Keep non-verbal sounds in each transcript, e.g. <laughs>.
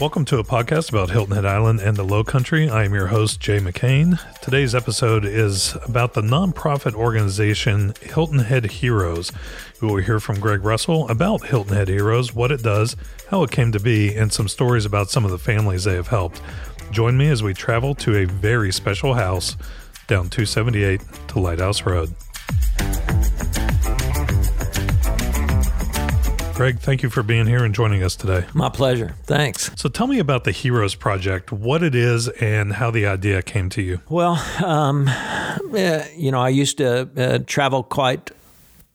Welcome to a podcast about Hilton Head Island and the Low Country. I am your host, Jay McCain. Today's episode is about the nonprofit organization Hilton Head Heroes. We will hear from Greg Russell about Hilton Head Heroes, what it does, how it came to be, and some stories about some of the families they have helped. Join me as we travel to a very special house down 278 to Lighthouse Road. Greg, thank you for being here and joining us today. My pleasure. Thanks. So, tell me about the Heroes Project, what it is, and how the idea came to you. Well, um, uh, you know, I used to uh, travel quite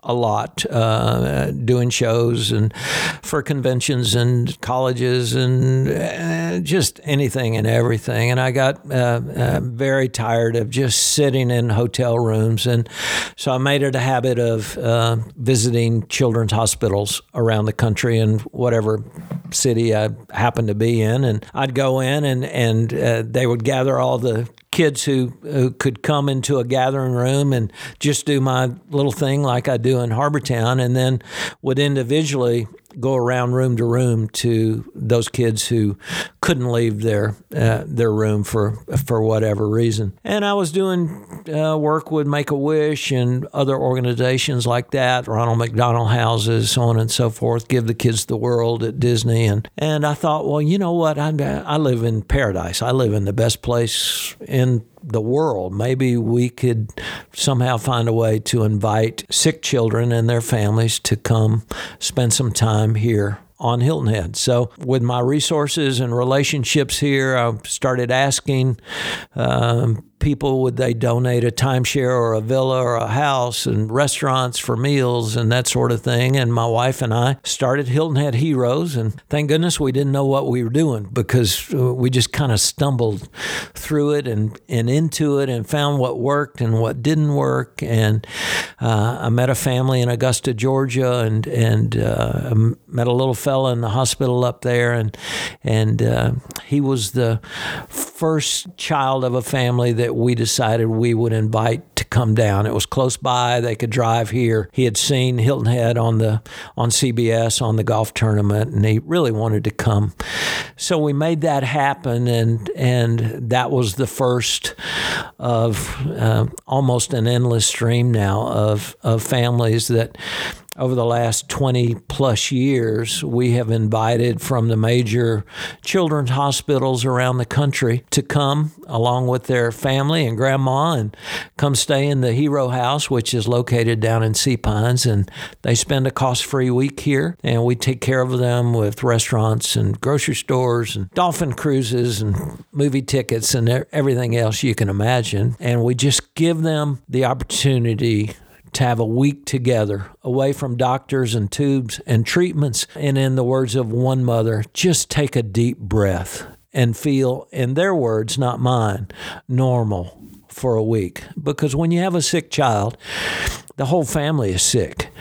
a lot uh, doing shows and for conventions and colleges and uh, just anything and everything. And I got uh, uh, very tired of just sitting in hotel rooms. And so I made it a habit of uh, visiting children's hospitals around the country and whatever city I happened to be in. And I'd go in and, and uh, they would gather all the kids who, who could come into a gathering room and just do my little thing like I do in Harbortown, and then would individually go around room to room to those kids who couldn't leave their uh, their room for for whatever reason. And I was doing uh, work with Make a Wish and other organizations like that, Ronald McDonald Houses, so on and so forth. Give the kids the world at Disney, and and I thought, well, you know what? I I live in paradise. I live in the best place in the world. Maybe we could somehow find a way to invite sick children and their families to come spend some time here on Hilton Head. So, with my resources and relationships here, I started asking um, people would they donate a timeshare or a villa or a house and restaurants for meals and that sort of thing. And my wife and I started Hilton Head Heroes, and thank goodness we didn't know what we were doing because uh, we just kind of stumbled through it and, and into it and found what worked and what didn't work. And uh, I met a family in Augusta, Georgia, and and uh, met a little in the hospital up there, and and uh, he was the first child of a family that we decided we would invite to come down. It was close by; they could drive here. He had seen Hilton Head on the on CBS on the golf tournament, and he really wanted to come. So we made that happen, and and that was the first of uh, almost an endless stream now of of families that over the last 20 plus years, we have invited from the major children's hospitals around the country to come along with their family and grandma and come stay in the Hero House, which is located down in Sea Pines. And they spend a cost free week here. And we take care of them with restaurants and grocery stores and dolphin cruises and movie tickets and everything else you can imagine. And we just give them the opportunity to have a week together away from doctors and tubes and treatments. And in the words of one mother, just take a deep breath and feel, in their words, not mine, normal for a week. Because when you have a sick child, the whole family is sick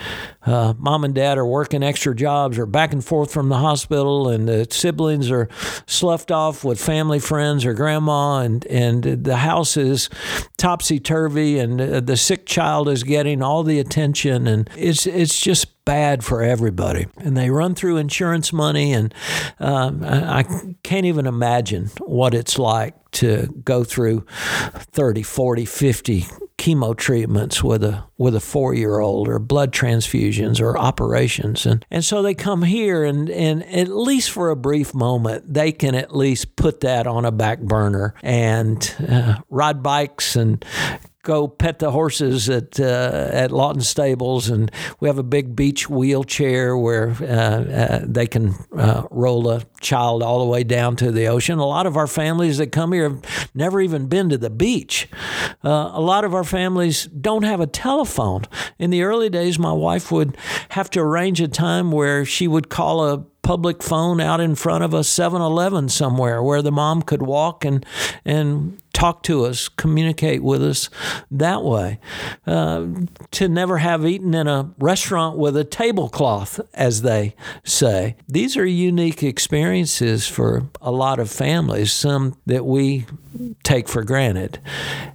uh, mom and dad are working extra jobs or back and forth from the hospital, and the siblings are sloughed off with family friends or grandma, and, and the house is topsy turvy, and the sick child is getting all the attention, and it's it's just bad for everybody. And they run through insurance money, and um, I can't even imagine what it's like to go through 30, 40, 50 chemo treatments with a with a four year old or blood transfusions or operations. And and so they come here and and at least for a brief moment they can at least put that on a back burner and uh, ride bikes and go pet the horses at uh, at Lawton Stables, and we have a big beach wheelchair where uh, uh, they can uh, roll a child all the way down to the ocean. A lot of our families that come here have never even been to the beach. Uh, a lot of our families don't have a telephone. In the early days, my wife would have to arrange a time where she would call a public phone out in front of a 7-Eleven somewhere where the mom could walk and and talk to us, communicate with us that way. Uh, to never have eaten in a restaurant with a tablecloth, as they say. These are unique experiences for a lot of families, some that we take for granted.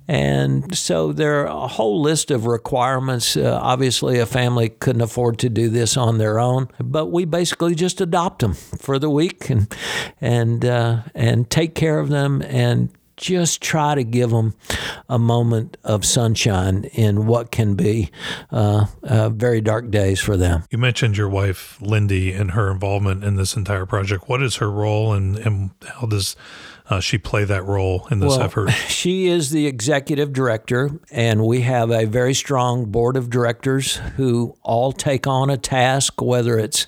And so there are a whole list of requirements. Uh, obviously, a family couldn't afford to do this on their own, but we basically just adopt them for the week and and uh, and take care of them and just try to give them a moment of sunshine in what can be uh, uh, very dark days for them. You mentioned your wife, Lindy, and her involvement in this entire project. What is her role, and, and how does uh, she play that role in this well, effort? <laughs> She is the executive director, and we have a very strong board of directors who all take on a task, whether it's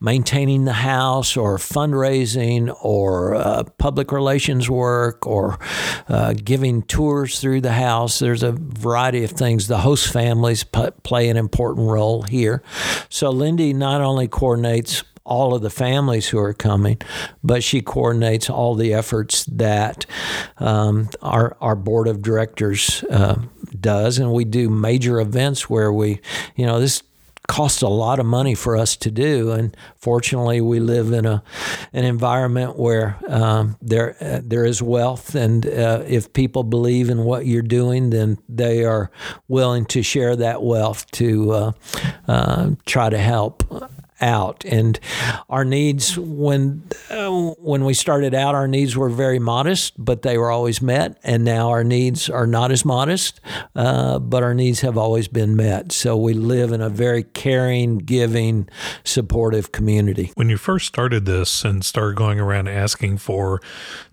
maintaining the house or fundraising or uh, public relations work or uh, giving tours through the house. There's a variety of things. The host families p- play an important role here. So Lindy not only coordinates all of the families who are coming, but she coordinates all the efforts that um, our our board of directors uh, does, and we do major events where we, you know, this costs a lot of money for us to do. And fortunately, we live in a an environment where um, there uh, there is wealth, and uh, if people believe in what you're doing, then they are willing to share that wealth to uh, uh try to help out. And our needs, when uh, when we started out, our needs were very modest, but they were always met. And now our needs are not as modest, uh, but our needs have always been met. So we live in a very caring, giving, supportive community. When you first started this and started going around asking for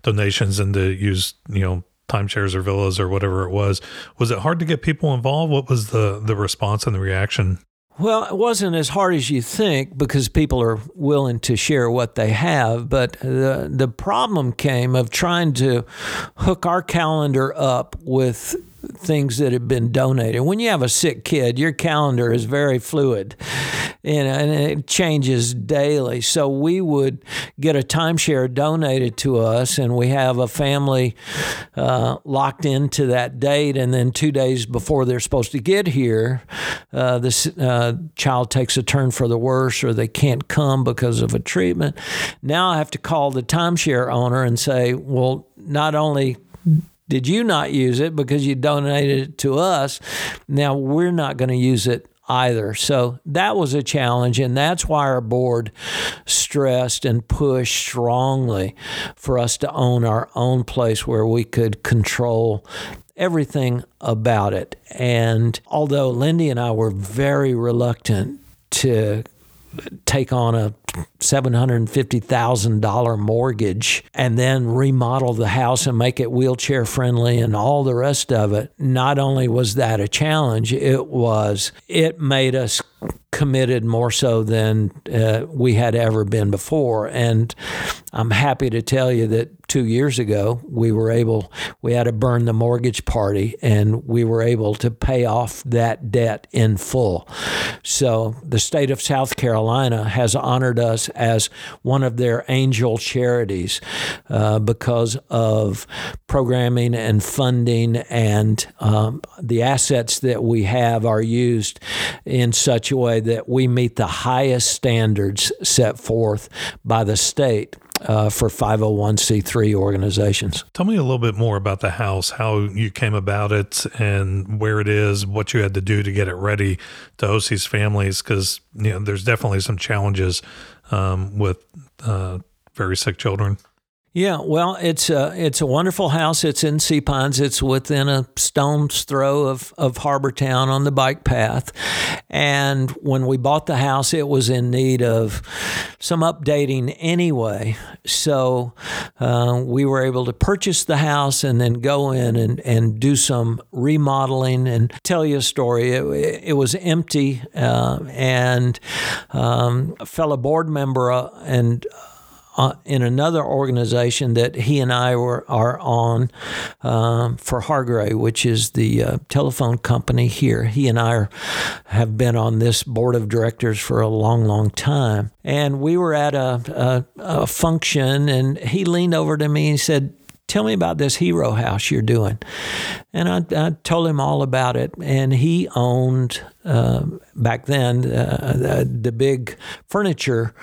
donations and to use, you know, timeshares or villas or whatever it was. Was it hard to get people involved? What was the the response and the reaction? Well, it wasn't as hard as you think because people are willing to share what they have. But the, the problem came of trying to hook our calendar up with things that have been donated. When you have a sick kid, your calendar is very fluid and, and it changes daily. So we would get a timeshare donated to us, and we have a family uh, locked into that date. And then two days before they're supposed to get here, uh, this uh, child takes a turn for the worse, or they can't come because of a treatment. Now I have to call the timeshare owner and say, well, not only did you not use it because you donated it to us? Now we're not going to use it either. So that was a challenge, and that's why our board stressed and pushed strongly for us to own our own place where we could control everything about it. And although Lindy and I were very reluctant to take on a $750,000 mortgage and then remodel the house and make it wheelchair friendly and all the rest of it. Not only was that a challenge, it was, it made us committed more so than uh, we had ever been before. And I'm happy to tell you that two years ago, we were able, we had to burn the mortgage party and we were able to pay off that debt in full. So the state of South Carolina has honored us as one of their angel charities uh, because of programming and funding and um, the assets that we have are used in such a way that we meet the highest standards set forth by the state uh, for 501c3 organizations. Tell me a little bit more about the house, how you came about it, and where it is, what you had to do to get it ready to host these families, because you know there's definitely some challenges um, with uh, very sick children. Yeah, well, it's a it's a wonderful house. It's in Sea Pines. It's within a stone's throw of of Harbor Town on the bike path. And when we bought the house, it was in need of some updating anyway. So uh, we were able to purchase the house and then go in and, and do some remodeling and tell you a story. It, it was empty, uh, and um, a fellow board member uh, and uh, in another organization that he and I were are on um, for Hargray, which is the uh, telephone company here. He and I are, have been on this board of directors for a long, long time. And we were at a, a, a function, and he leaned over to me and said, tell me about this hero house you're doing. And I, I told him all about it. And he owned, uh, back then, uh, the, big furniture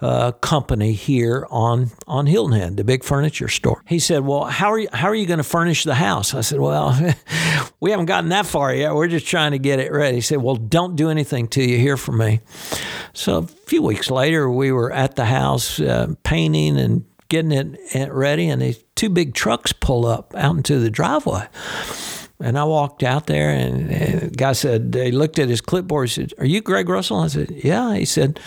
uh, company here on, on Hilton Head, the big furniture store. He said, Well, how are you, how are you going to furnish the house? I said, Well, <laughs> we haven't gotten that far yet. We're just trying to get it ready. He said, Well, don't do anything till you hear from me. So a few weeks later, we were at the house uh, painting and getting it ready, and these two big trucks pull up out into the driveway. And I walked out there, and, and the guy said, they looked at his clipboard. He said, Are you Greg Russell? I said, Yeah. He said,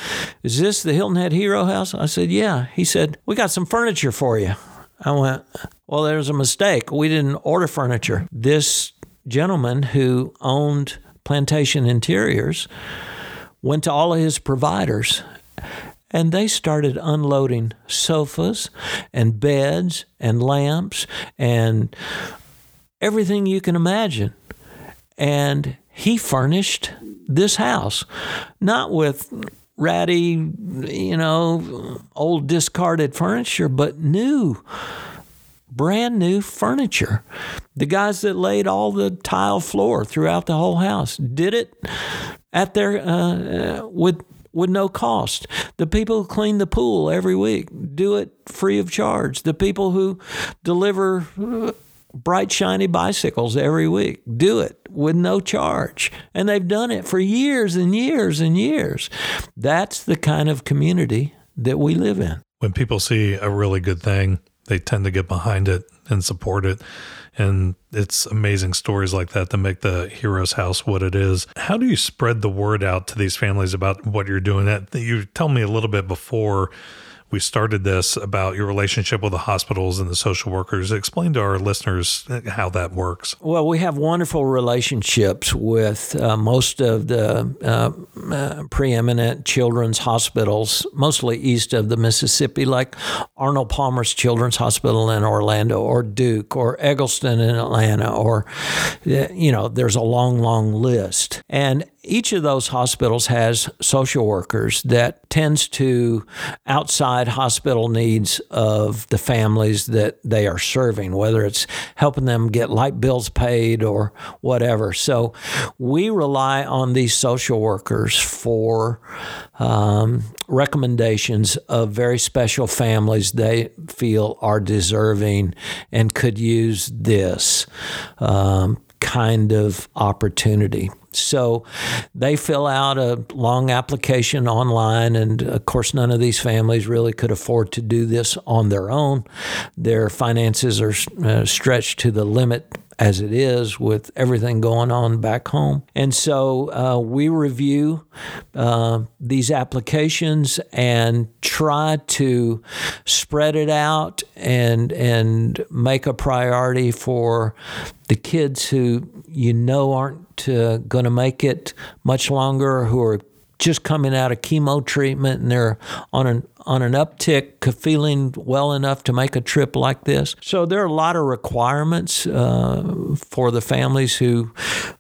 Is this the Hilton Head Hero House? I said, Yeah. He said, We got some furniture for you. I went, Well, there's a mistake. We didn't order furniture. This gentleman who owned Plantation Interiors went to all of his providers and they started unloading sofas and beds and lamps and everything you can imagine. And he furnished this house, not with ratty, you know, old discarded furniture, but new, brand new furniture. The guys that laid all the tile floor throughout the whole house did it at their uh, with with no cost. The people who clean the pool every week do it free of charge. The people who deliver bright, shiny bicycles every week do it with no charge. And they've done it for years and years and years. That's the kind of community that we live in. When people see a really good thing, they tend to get behind it and support it. And it's amazing stories like that that make the hero's house what it is. How do you spread the word out to these families about what you're doing? That you tell me a little bit before we started this about your relationship with the hospitals and the social workers. Explain to our listeners how that works. Well, we have wonderful relationships with uh, most of the uh, uh, preeminent children's hospitals, mostly east of the Mississippi, like Arnold Palmer's Children's Hospital in Orlando, or Duke, or Egleston in Atlanta, or, you know, there's a long, long list. And each of those hospitals has social workers that tends to outside hospital needs of the families that they are serving whether it's helping them get light bills paid or whatever so we rely on these social workers for um, recommendations of very special families they feel are deserving and could use this um, kind of opportunity. So they fill out a long application online, and of course, none of these families really could afford to do this on their own. Their finances are uh, stretched to the limit as it is with everything going on back home. And so uh, we review uh, these applications and try to spread it out and and make a priority for the kids who you know aren't uh, going to make it much longer, who are just coming out of chemo treatment and they're on an on an uptick, feeling well enough to make a trip like this. So there are a lot of requirements uh, for the families who,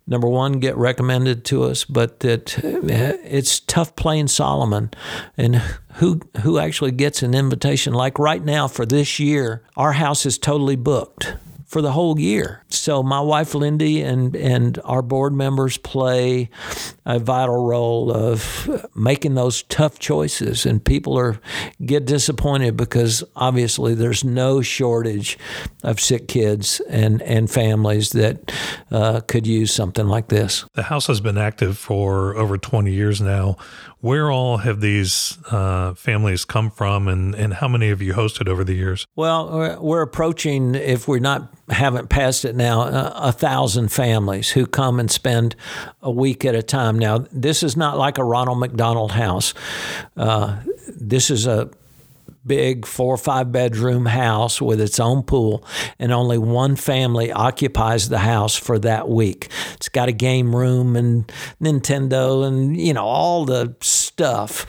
number one, get recommended to us, but that uh, it's tough playing Solomon, and who who actually gets an invitation. Like right now for this year, our house is totally booked for the whole year. So my wife Lindy and and our board members play a vital role of making those tough choices and people are get disappointed because obviously there's no shortage of sick kids and and families that uh, could use something like this. The house has been active for over 20 years now. Where all have these uh, families come from, and, and how many have you hosted over the years? Well, we're approaching, if we're not haven't passed it now, a, a thousand families who come and spend a week at a time. Now, this is not like a Ronald McDonald house. Uh, this is a big four or five bedroom house with its own pool, and only one family occupies the house for that week. It's got a game room and Nintendo and, you know, all the stuff.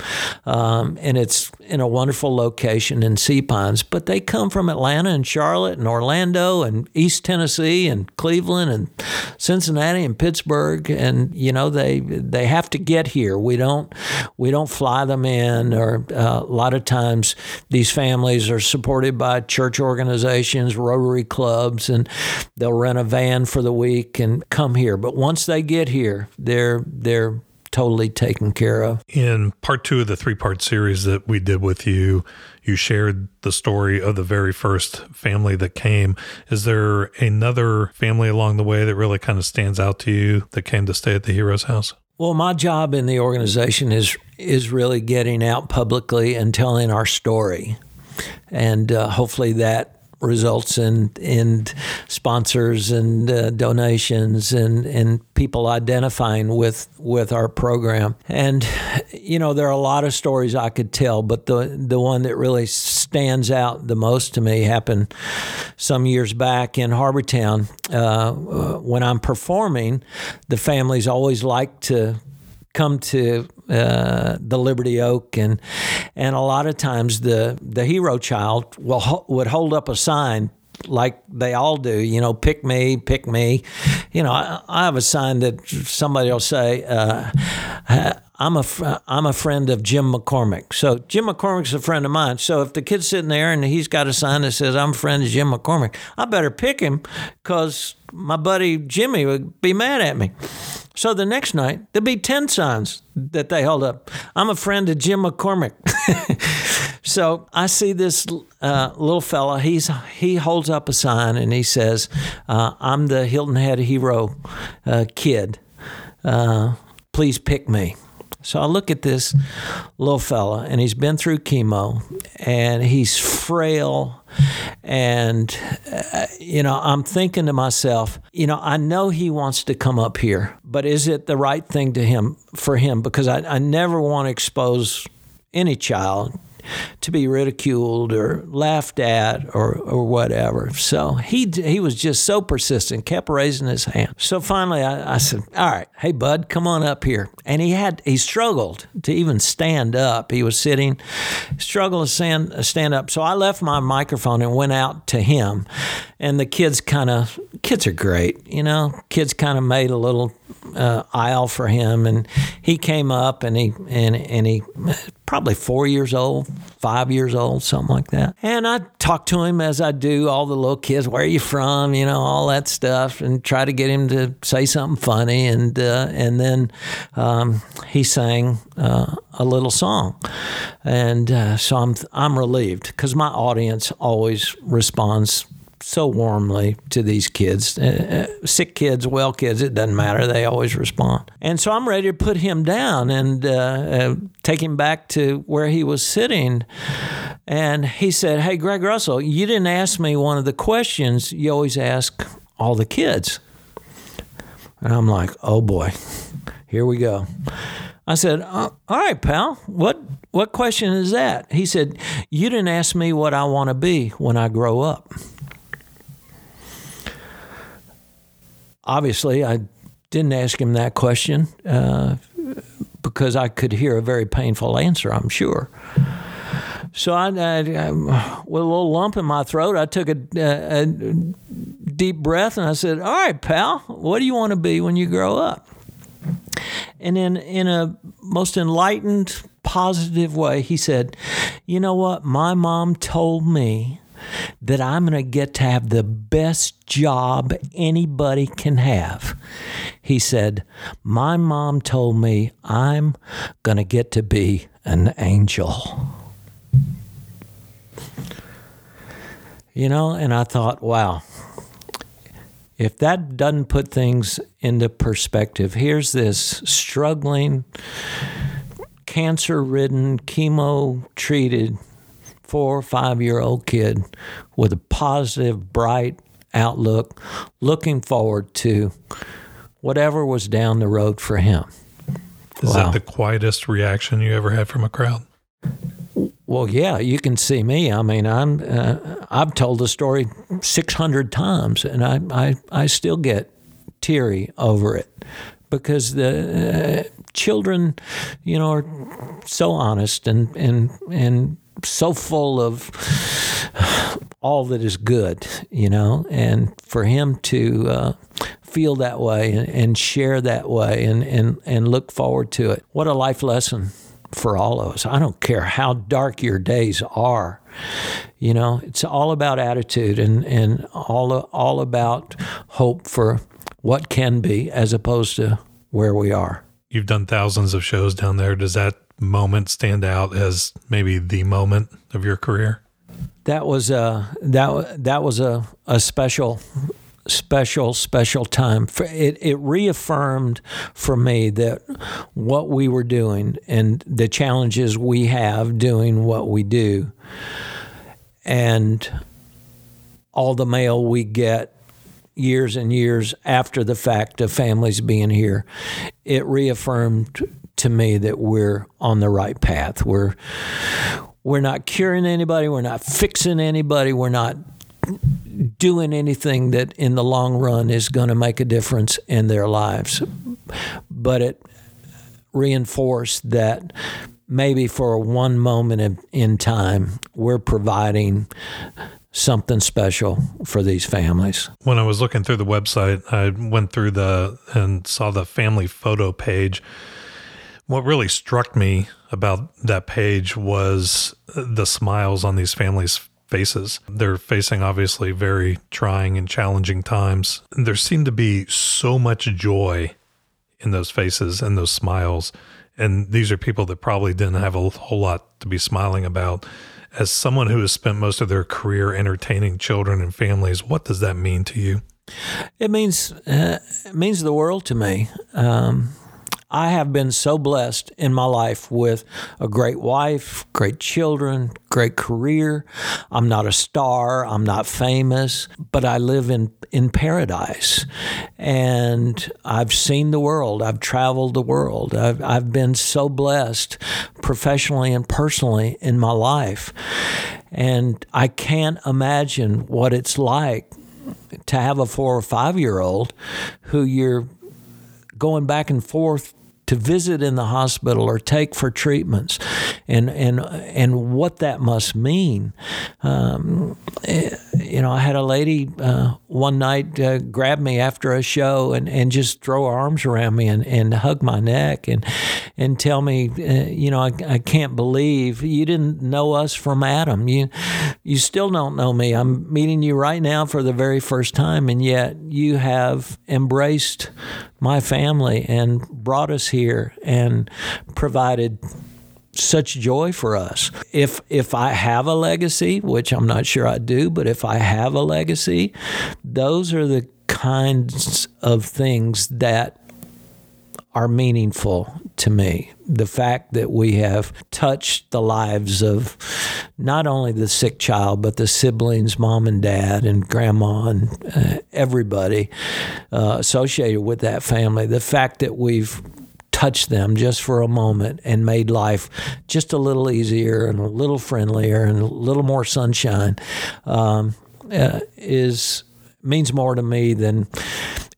Um, and it's in a wonderful location in Sea Pines. But they come from Atlanta and Charlotte and Orlando and East Tennessee and Cleveland and Cincinnati and Pittsburgh. And, you know, they, they have to get here. We don't, we don't fly them in, or uh, a lot of times these families are supported by church organizations, Rotary clubs, and they'll rent a van for the week and come here. But once they get here, they're they're totally taken care of. In part two of the three part series that we did with you, you shared the story of the very first family that came. Is there another family along the way that really kind of stands out to you that came to stay at the Heroes House? Well, my job in the organization is is really getting out publicly and telling our story, and uh, hopefully that results and in sponsors and uh, donations and and people identifying with with our program. And you know, there are a lot of stories I could tell, but the the one that really stands out the most to me happened some years back in Harbortown. Uh, when I'm performing, the families always like to come to uh, the Liberty Oak, and and a lot of times the the hero child will would hold up a sign like they all do, you know, pick me, pick me. You know, I, I have a sign that somebody will say, uh, I'm a I'm a friend of Jim McCormick. So Jim McCormick's a friend of mine. So if the kid's sitting there and he's got a sign that says I'm a friend of Jim McCormick, I better pick him because my buddy Jimmy would be mad at me. So the next night, there'll be 10 signs that they hold up. I'm a friend of Jim McCormick. <laughs> so I see this uh, little fella. He's he holds up a sign and he says, uh, "I'm the Hilton Head Hero uh, kid. Uh, please pick me." So I look at this little fella, and he's been through chemo, and he's frail, and uh, you know I'm thinking to myself, you know I know he wants to come up here, but is it the right thing to him for him? Because I, I never want to expose any child to be ridiculed or laughed at or, or whatever. So he he was just so persistent, kept raising his hand. So finally, I, I said, "All right, hey bud, come on up here." And he had he struggled to even stand up. He was sitting, struggled to stand stand up. So I left my microphone and went out to him, and the kids kind of kids are great, you know. Kids kind of made a little uh, aisle for him, and he came up and he and and he probably four years old, five years old, something like that. And I talked to him as I do all the little kids. Where are you from? You know, all that stuff, and try to get him to say something funny. And uh, and then um, he sang uh, a little song, and uh, so I'm I'm relieved because my audience always responds so warmly to these kids, uh, uh, sick kids, well kids, it doesn't matter. They always respond. And so I'm ready to put him down and uh, uh, take him back to where he was sitting. And he said, Hey, Greg Russell, you didn't ask me one of the questions you always ask all the kids. And I'm like, Oh boy, here we go. I said, "All right, pal. What what question is that?" He said, "You didn't ask me what I want to be when I grow up." Obviously, I didn't ask him that question uh, because I could hear a very painful answer, I'm sure. So I, I, I, with a little lump in my throat, I took a, a, a deep breath and I said, "All right, pal, what do you want to be when you grow up?" And in in a most enlightened, positive way, he said, "You know what? My mom told me that I'm going to get to have the best job anybody can have. He said, My mom told me I'm going to get to be an angel. You know, and I thought, wow, if that doesn't put things into perspective, here's this struggling, cancer ridden, chemo treated four or five year old kid with a positive, bright outlook, looking forward to whatever was down the road for him. Is wow. that the quietest reaction you ever had from a crowd? Well, yeah, you can see me. I mean, I'm uh, I've told the story 600 times, and I I, I still get teary over it because the uh, children, you know, are so honest and and and so full of all that is good, you know, and for him to uh, feel that way and, and, share that way and, and, and look forward to it. What a life lesson for all of us. I don't care how dark your days are. You know, it's all about attitude and, and all, all about hope for what can be as opposed to where we are. You've done thousands of shows down there. Does that moment stand out as maybe the moment of your career? That was a that that was a, a special special special time. It it reaffirmed for me that what we were doing and the challenges we have doing what we do, and all the mail we get years and years after the fact of families being here, it reaffirmed to me that we're on the right path. We're we're not curing anybody, we're not fixing anybody, we're not doing anything that in the long run is going to make a difference in their lives. But it reinforced that maybe for one moment in time, we're providing something special for these families. When I was looking through the website, I went through the and saw the family photo page. What really struck me about that page was the smiles on these families' faces. They're facing obviously very trying and challenging times. There seemed to be so much joy in those faces and those smiles. And these are people that probably didn't have a whole lot to be smiling about as someone who has spent most of their career entertaining children and families, what does that mean to you? It means uh, it means the world to me. Um, I have been so blessed in my life with a great wife, great children, great career. I'm not a star, I'm not famous, but I live in, in paradise. And I've seen the world, I've traveled the world. I've, I've been so blessed professionally and personally in my life. And I can't imagine what it's like to have a four or five year old who you're going back and forth to visit in the hospital or take for treatments, and and and what that must mean. Um, you know, I had a lady uh, one night uh, grab me after a show and, and just throw her arms around me and, and hug my neck and and tell me, uh, you know, I, I can't believe you didn't know us from Adam. You you still don't know me. I'm meeting you right now for the very first time, and yet you have embraced my family and brought us here and provided such joy for us. If if I have a legacy, which I'm not sure I do, but if I have a legacy, those are the kinds of things that are meaningful to me. The fact that we have touched the lives of not only the sick child, but the siblings, mom and dad, and grandma, and uh, everybody uh, associated with that family. The fact that we've touched them just for a moment and made life just a little easier and a little friendlier and a little more sunshine um, uh, is means more to me than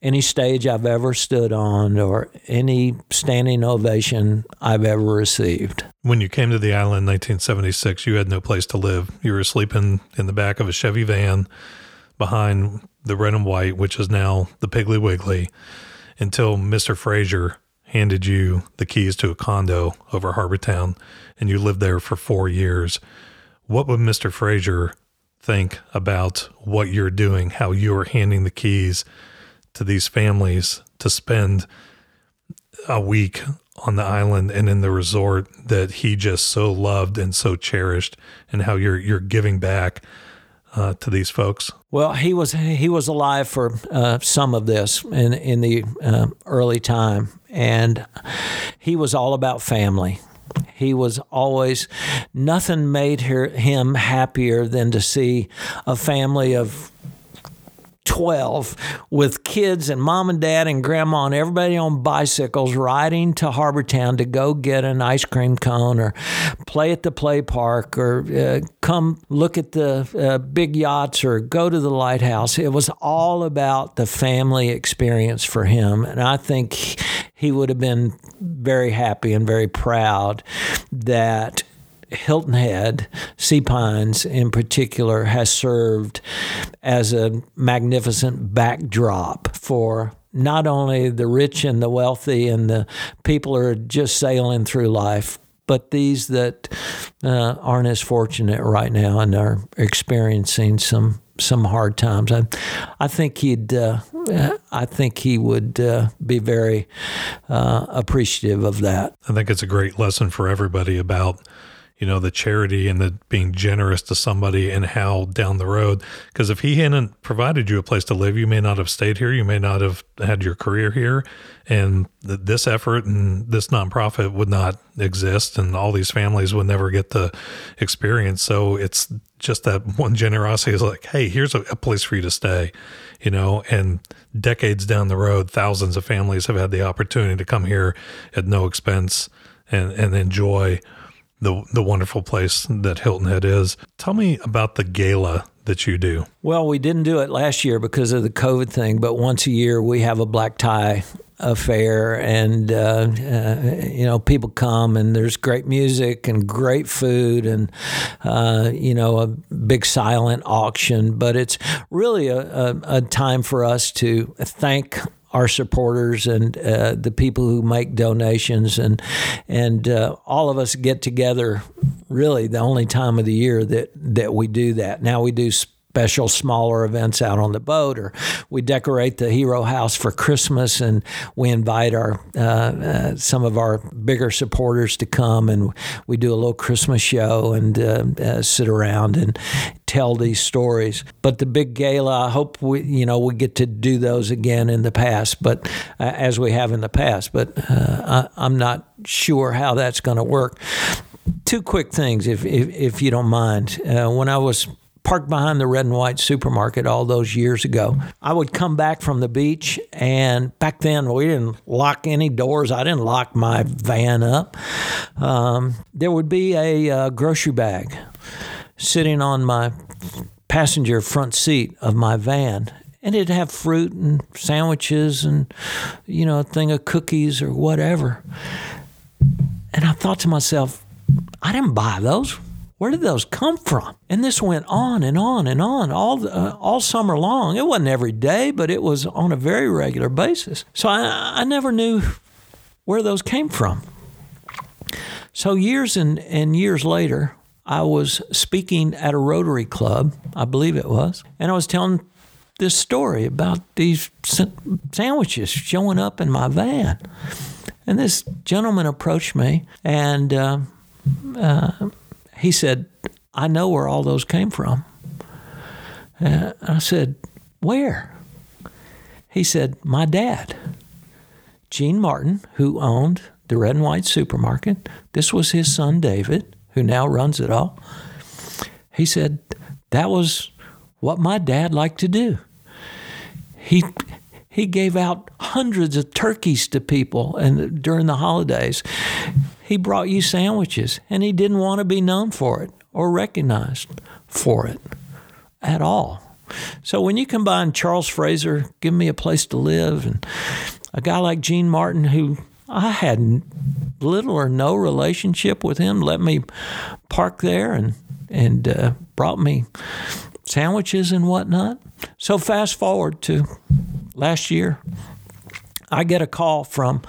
any stage I've ever stood on or any standing ovation I've ever received. When you came to the island in 1976, you had no place to live. You were sleeping in the back of a Chevy van behind the red and white, which is now the Piggly Wiggly, until Mr. Fraser handed you the keys to a condo over Harbor Town and you lived there for four years. What would Mr. Fraser think about what you're doing, how you're handing the keys to these families to spend a week on the island and in the resort that he just so loved and so cherished, and how you're you're giving back uh, to these folks? Well, he was he was alive for uh, some of this in in the uh, early time, and he was all about family. He was always nothing made her, him happier than to see a family of 12 with kids and mom and dad and grandma and everybody on bicycles riding to Harbor Town to go get an ice cream cone or play at the play park or uh, come look at the uh, big yachts or go to the lighthouse. It was all about the family experience for him. And I think he would have been very happy and very proud that Hilton Head, Sea Pines in particular, has served as a magnificent backdrop for not only the rich and the wealthy and the people who are just sailing through life, but these that uh, aren't as fortunate right now and are experiencing some some hard times. I, I think he'd, uh, I think he would uh, be very uh, appreciative of that. I think it's a great lesson for everybody about you know the charity and the being generous to somebody and how down the road. Because if he hadn't provided you a place to live you may not have stayed here. You may not have had your career here. And th- this effort and this nonprofit would not exist and all these families would never get the experience. So it's just that one generosity is like hey here's a, a place for you to stay you know? And decades down the road thousands of families have had the opportunity to come here at no expense and and enjoy the the wonderful place that Hilton Head is. Tell me about the gala that you do. Well, we didn't do it last year because of the COVID thing, but once a year we have a black tie affair and uh, uh, you know people come and there's great music and great food and uh, you know a big silent auction but it's really a, a, a time for us to thank our supporters and uh, the people who make donations. And and uh, all of us get together really the only time of the year that that we do that. Now we do special smaller events out on the boat, or we decorate the Hero House for Christmas, and we invite our uh, uh, some of our bigger supporters to come, and we do a little Christmas show and uh, uh sit around and tell these stories. But the big gala, I hope we you know we get to do those again in the past, but uh, as we have in the past. But uh, I, I'm not sure how that's going to work two quick things, if if, if you don't mind. Uh, when I was parked behind the red and white supermarket all those years ago. I would come back from the beach, and back then we didn't lock any doors. I didn't lock my van up. Um, there would be a, uh, grocery bag sitting on my passenger front seat of my van and it'd have fruit and sandwiches and you know a thing of cookies or whatever and i thought to myself i didn't buy those where did those come from? And this went on and on and on all uh, all summer long. It wasn't every day, but it was on a very regular basis. So I, I never knew where those came from. So years and, and years later, I was speaking at a Rotary Club, I believe it was, and I was telling this story about these sandwiches showing up in my van. And this gentleman approached me and uh, uh, he said, I know where all those came from. Uh, I said, Where? He said, My dad, Gene Martin, who owned the Red and White supermarket. This was his son, David, who now runs it all. He said, That was what my dad liked to do. He, he gave out hundreds of turkeys to people and during the holidays. He brought you sandwiches, and he didn't want to be known for it or recognized for it at all. So when you combine Charles Fraser, give me a place to live, and a guy like Gene Martin, who I had little or no relationship with him, let me park there and and uh, brought me sandwiches and whatnot. So fast forward to last year, I get a call from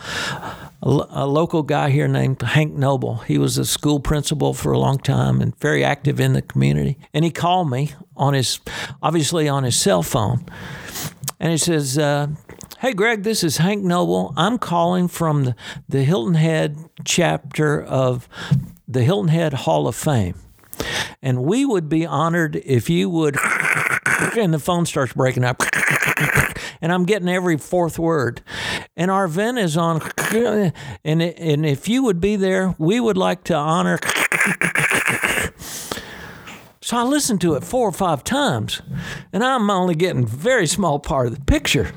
a, local guy here named Hank Noble. He was a school principal for a long time and very active in the community. And he called me on his, obviously on his cell phone, and he says, uh, Hey, Greg, this is Hank Noble. I'm calling from the, the Hilton Head chapter of the Hilton Head Hall of Fame. And we would be honored if you would, <laughs> and the phone starts breaking up and I'm getting every fourth word. And our event is on, and and if you would be there, we would like to honor. So I listened to it four or five times, and I'm only getting very small part of the picture.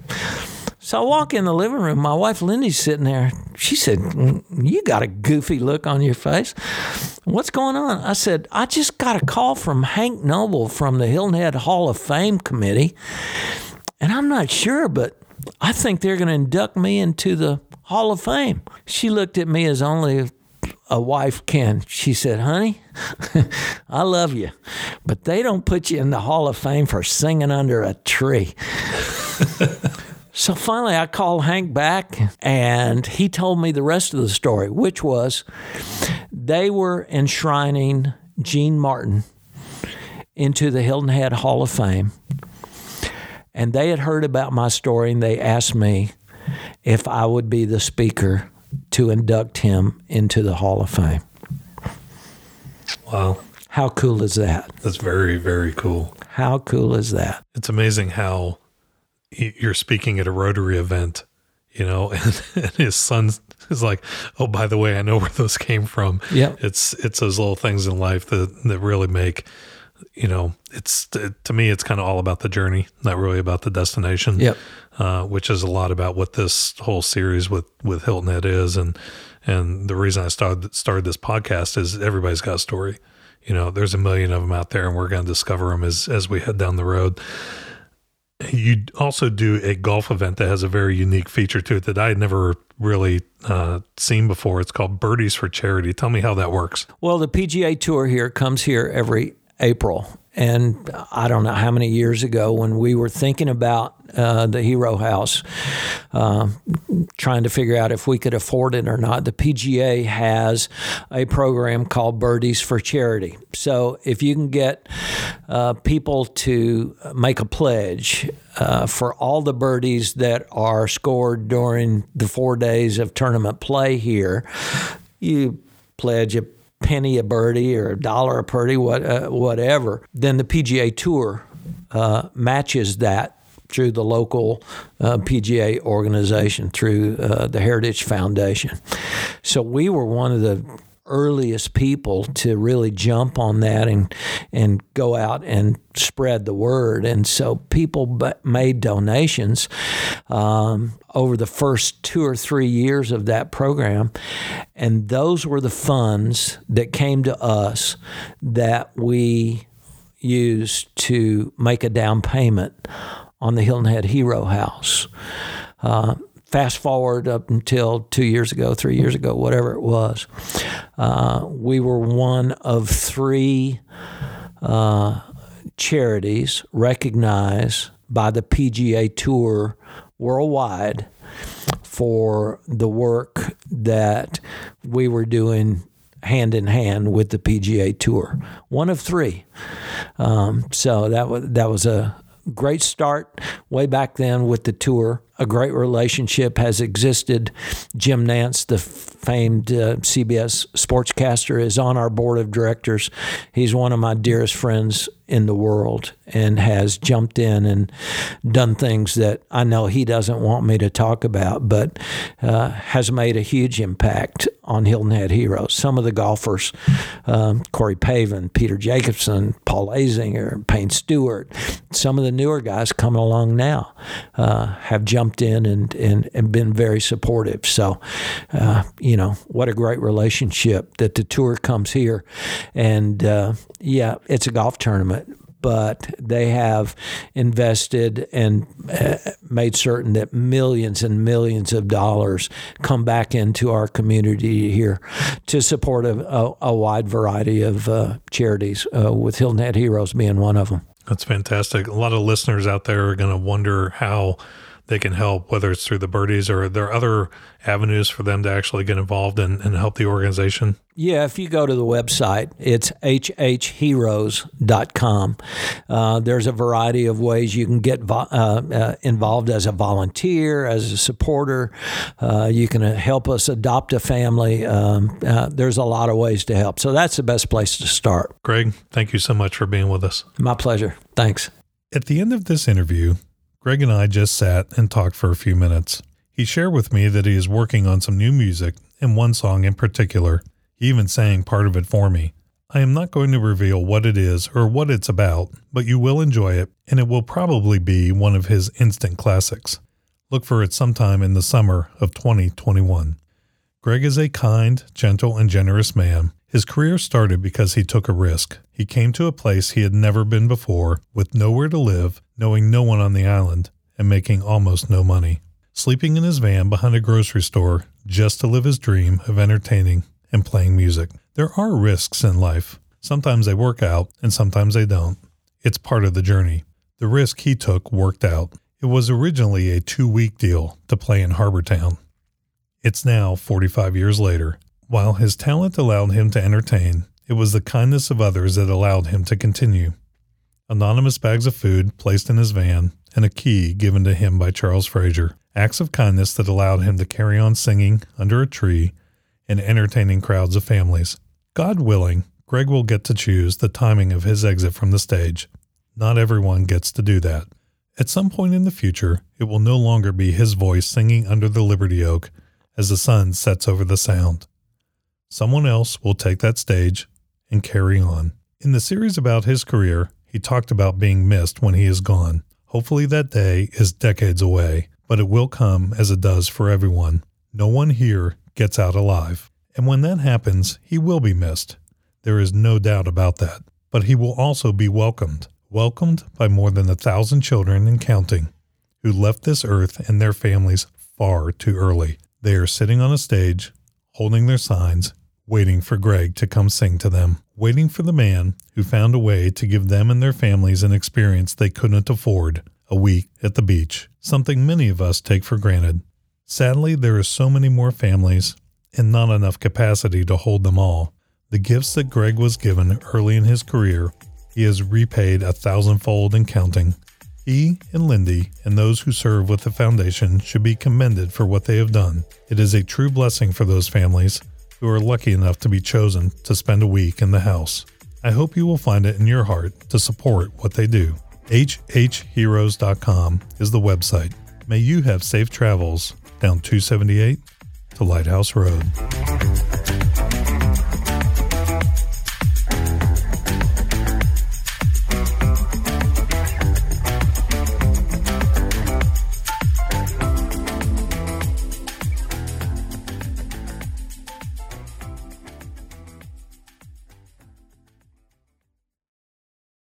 So I walk in the living room. My wife Lindy's sitting there. She said, "You got a goofy look on your face. What's going on?" I said, "I just got a call from Hank Noble from the Hilton Head Hall of Fame committee." And I'm not sure, but I think they're going to induct me into the Hall of Fame. She looked at me as only a wife can. She said, Honey, <laughs> I love you, but they don't put you in the Hall of Fame for singing under a tree. <laughs> So finally, I called Hank back and he told me the rest of the story, which was they were enshrining Gene Martin into the Hilton Head Hall of Fame. And they had heard about my story and they asked me if I would be the speaker to induct him into the Hall of Fame. Wow. How cool is that? That's very, very cool. How cool is that? It's amazing how you're speaking at a Rotary event, you know, <laughs> and, and his son is like, "Oh, by the way, I know where those came from." Yeah, it's it's those little things in life that that really make, you know, it's to me, it's kind of all about the journey, not really about the destination. Yep. Uh, which is a lot about what this whole series with with Hilton Head is, and and the reason I started started this podcast is everybody's got a story. You know, there's a million of them out there, and we're going to discover them as as we head down the road. You also do a golf event that has a very unique feature to it that I had never really uh, seen before. It's called Birdies for Charity. Tell me how that works. Well, the PGA Tour here comes here every April, and I don't know how many years ago when we were thinking about uh, the Hero House, uh, trying to figure out if we could afford it or not. The PGA has a program called Birdies for Charity. So if you can get uh, people to make a pledge uh, for all the birdies that are scored during the four days of tournament play here, you pledge a penny a birdie or a dollar a birdie, what, uh, whatever, then the PGA Tour uh, matches that through the local uh, PGA organization, through uh, the Heritage Foundation. So we were one of the earliest people to really jump on that and and go out and spread the word. And so people made donations um, over the first two or three years of that program, and those were the funds that came to us that we used to make a down payment on the Hilton Head Hero House. Uh, fast forward up until two years ago, three years ago, whatever it was, uh, we were one of three uh, charities recognized by the PGA Tour worldwide for the work that we were doing hand in hand with the PGA Tour. One of three. Um, so that was that was a great start way back then with the tour. A great relationship has existed. Jim Nantz, the famed uh, CBS sportscaster, is on our board of directors. He's one of my dearest friends in the world and has jumped in and done things that I know he doesn't want me to talk about, but uh, has made a huge impact on Hilton Head Heroes. Some of the golfers, um, Corey Pavin, Peter Jacobsen, Paul Azinger, Payne Stewart, some of the newer guys coming along now uh, have jumped in and, and, and been very supportive. So, uh, you know, what a great relationship that the tour comes here. And uh, yeah, it's a golf tournament but they have invested and uh, made certain that millions and millions of dollars come back into our community here to support a, a, a wide variety of uh, charities, uh, with Hilton Head Heroes being one of them. That's fantastic. A lot of listeners out there are going to wonder how they can help, whether it's through the birdies or there are other avenues for them to actually get involved and, and help the organization? Yeah, if you go to the website, it's hhheroes.com. Uh, there's a variety of ways you can get vo- uh, uh, involved as a volunteer, as a supporter. Uh, you can uh, help us adopt a family. Um, uh, there's a lot of ways to help. So that's the best place to start. Greg, thank you so much for being with us. My pleasure. Thanks. At the end of this interview, Greg and I just sat and talked for a few minutes. He shared with me that he is working on some new music and one song in particular. He even sang part of it for me. I am not going to reveal what it is or what it's about, but you will enjoy it, and it will probably be one of his instant classics. Look for it sometime in the summer of 2021. Greg is a kind, gentle, and generous man. His career started because he took a risk. He came to a place he had never been before, with nowhere to live, knowing no one on the island, and making almost no money. Sleeping in his van behind a grocery store just to live his dream of entertaining and playing music. There are risks in life. Sometimes they work out, and sometimes they don't. It's part of the journey. The risk he took worked out. It was originally a two week deal to play in Harbour Town. It's now 45 years later. While his talent allowed him to entertain, it was the kindness of others that allowed him to continue. Anonymous bags of food placed in his van and a key given to him by Charles Fraser. Acts of kindness that allowed him to carry on singing under a tree and entertaining crowds of families. God willing, Greg will get to choose the timing of his exit from the stage. Not everyone gets to do that. At some point in the future, it will no longer be his voice singing under the Liberty Oak as the sun sets over the sound. Someone else will take that stage and carry on. In the series about his career, he talked about being missed when he is gone. Hopefully, that day is decades away, but it will come as it does for everyone. No one here gets out alive. And when that happens, he will be missed. There is no doubt about that. But he will also be welcomed welcomed by more than a thousand children and counting, who left this earth and their families far too early. They are sitting on a stage, holding their signs, waiting for Greg to come sing to them, waiting for the man who found a way to give them and their families an experience they couldn't afford a week at the beach, something many of us take for granted. Sadly, there are so many more families and not enough capacity to hold them all. The gifts that Greg was given early in his career he has repaid a thousandfold and counting. He and Lindy and those who serve with the foundation should be commended for what they have done. It is a true blessing for those families who are lucky enough to be chosen to spend a week in the house. I hope you will find it in your heart to support what they do. HHHeroes.com is the website. May you have safe travels down 278 to Lighthouse Road.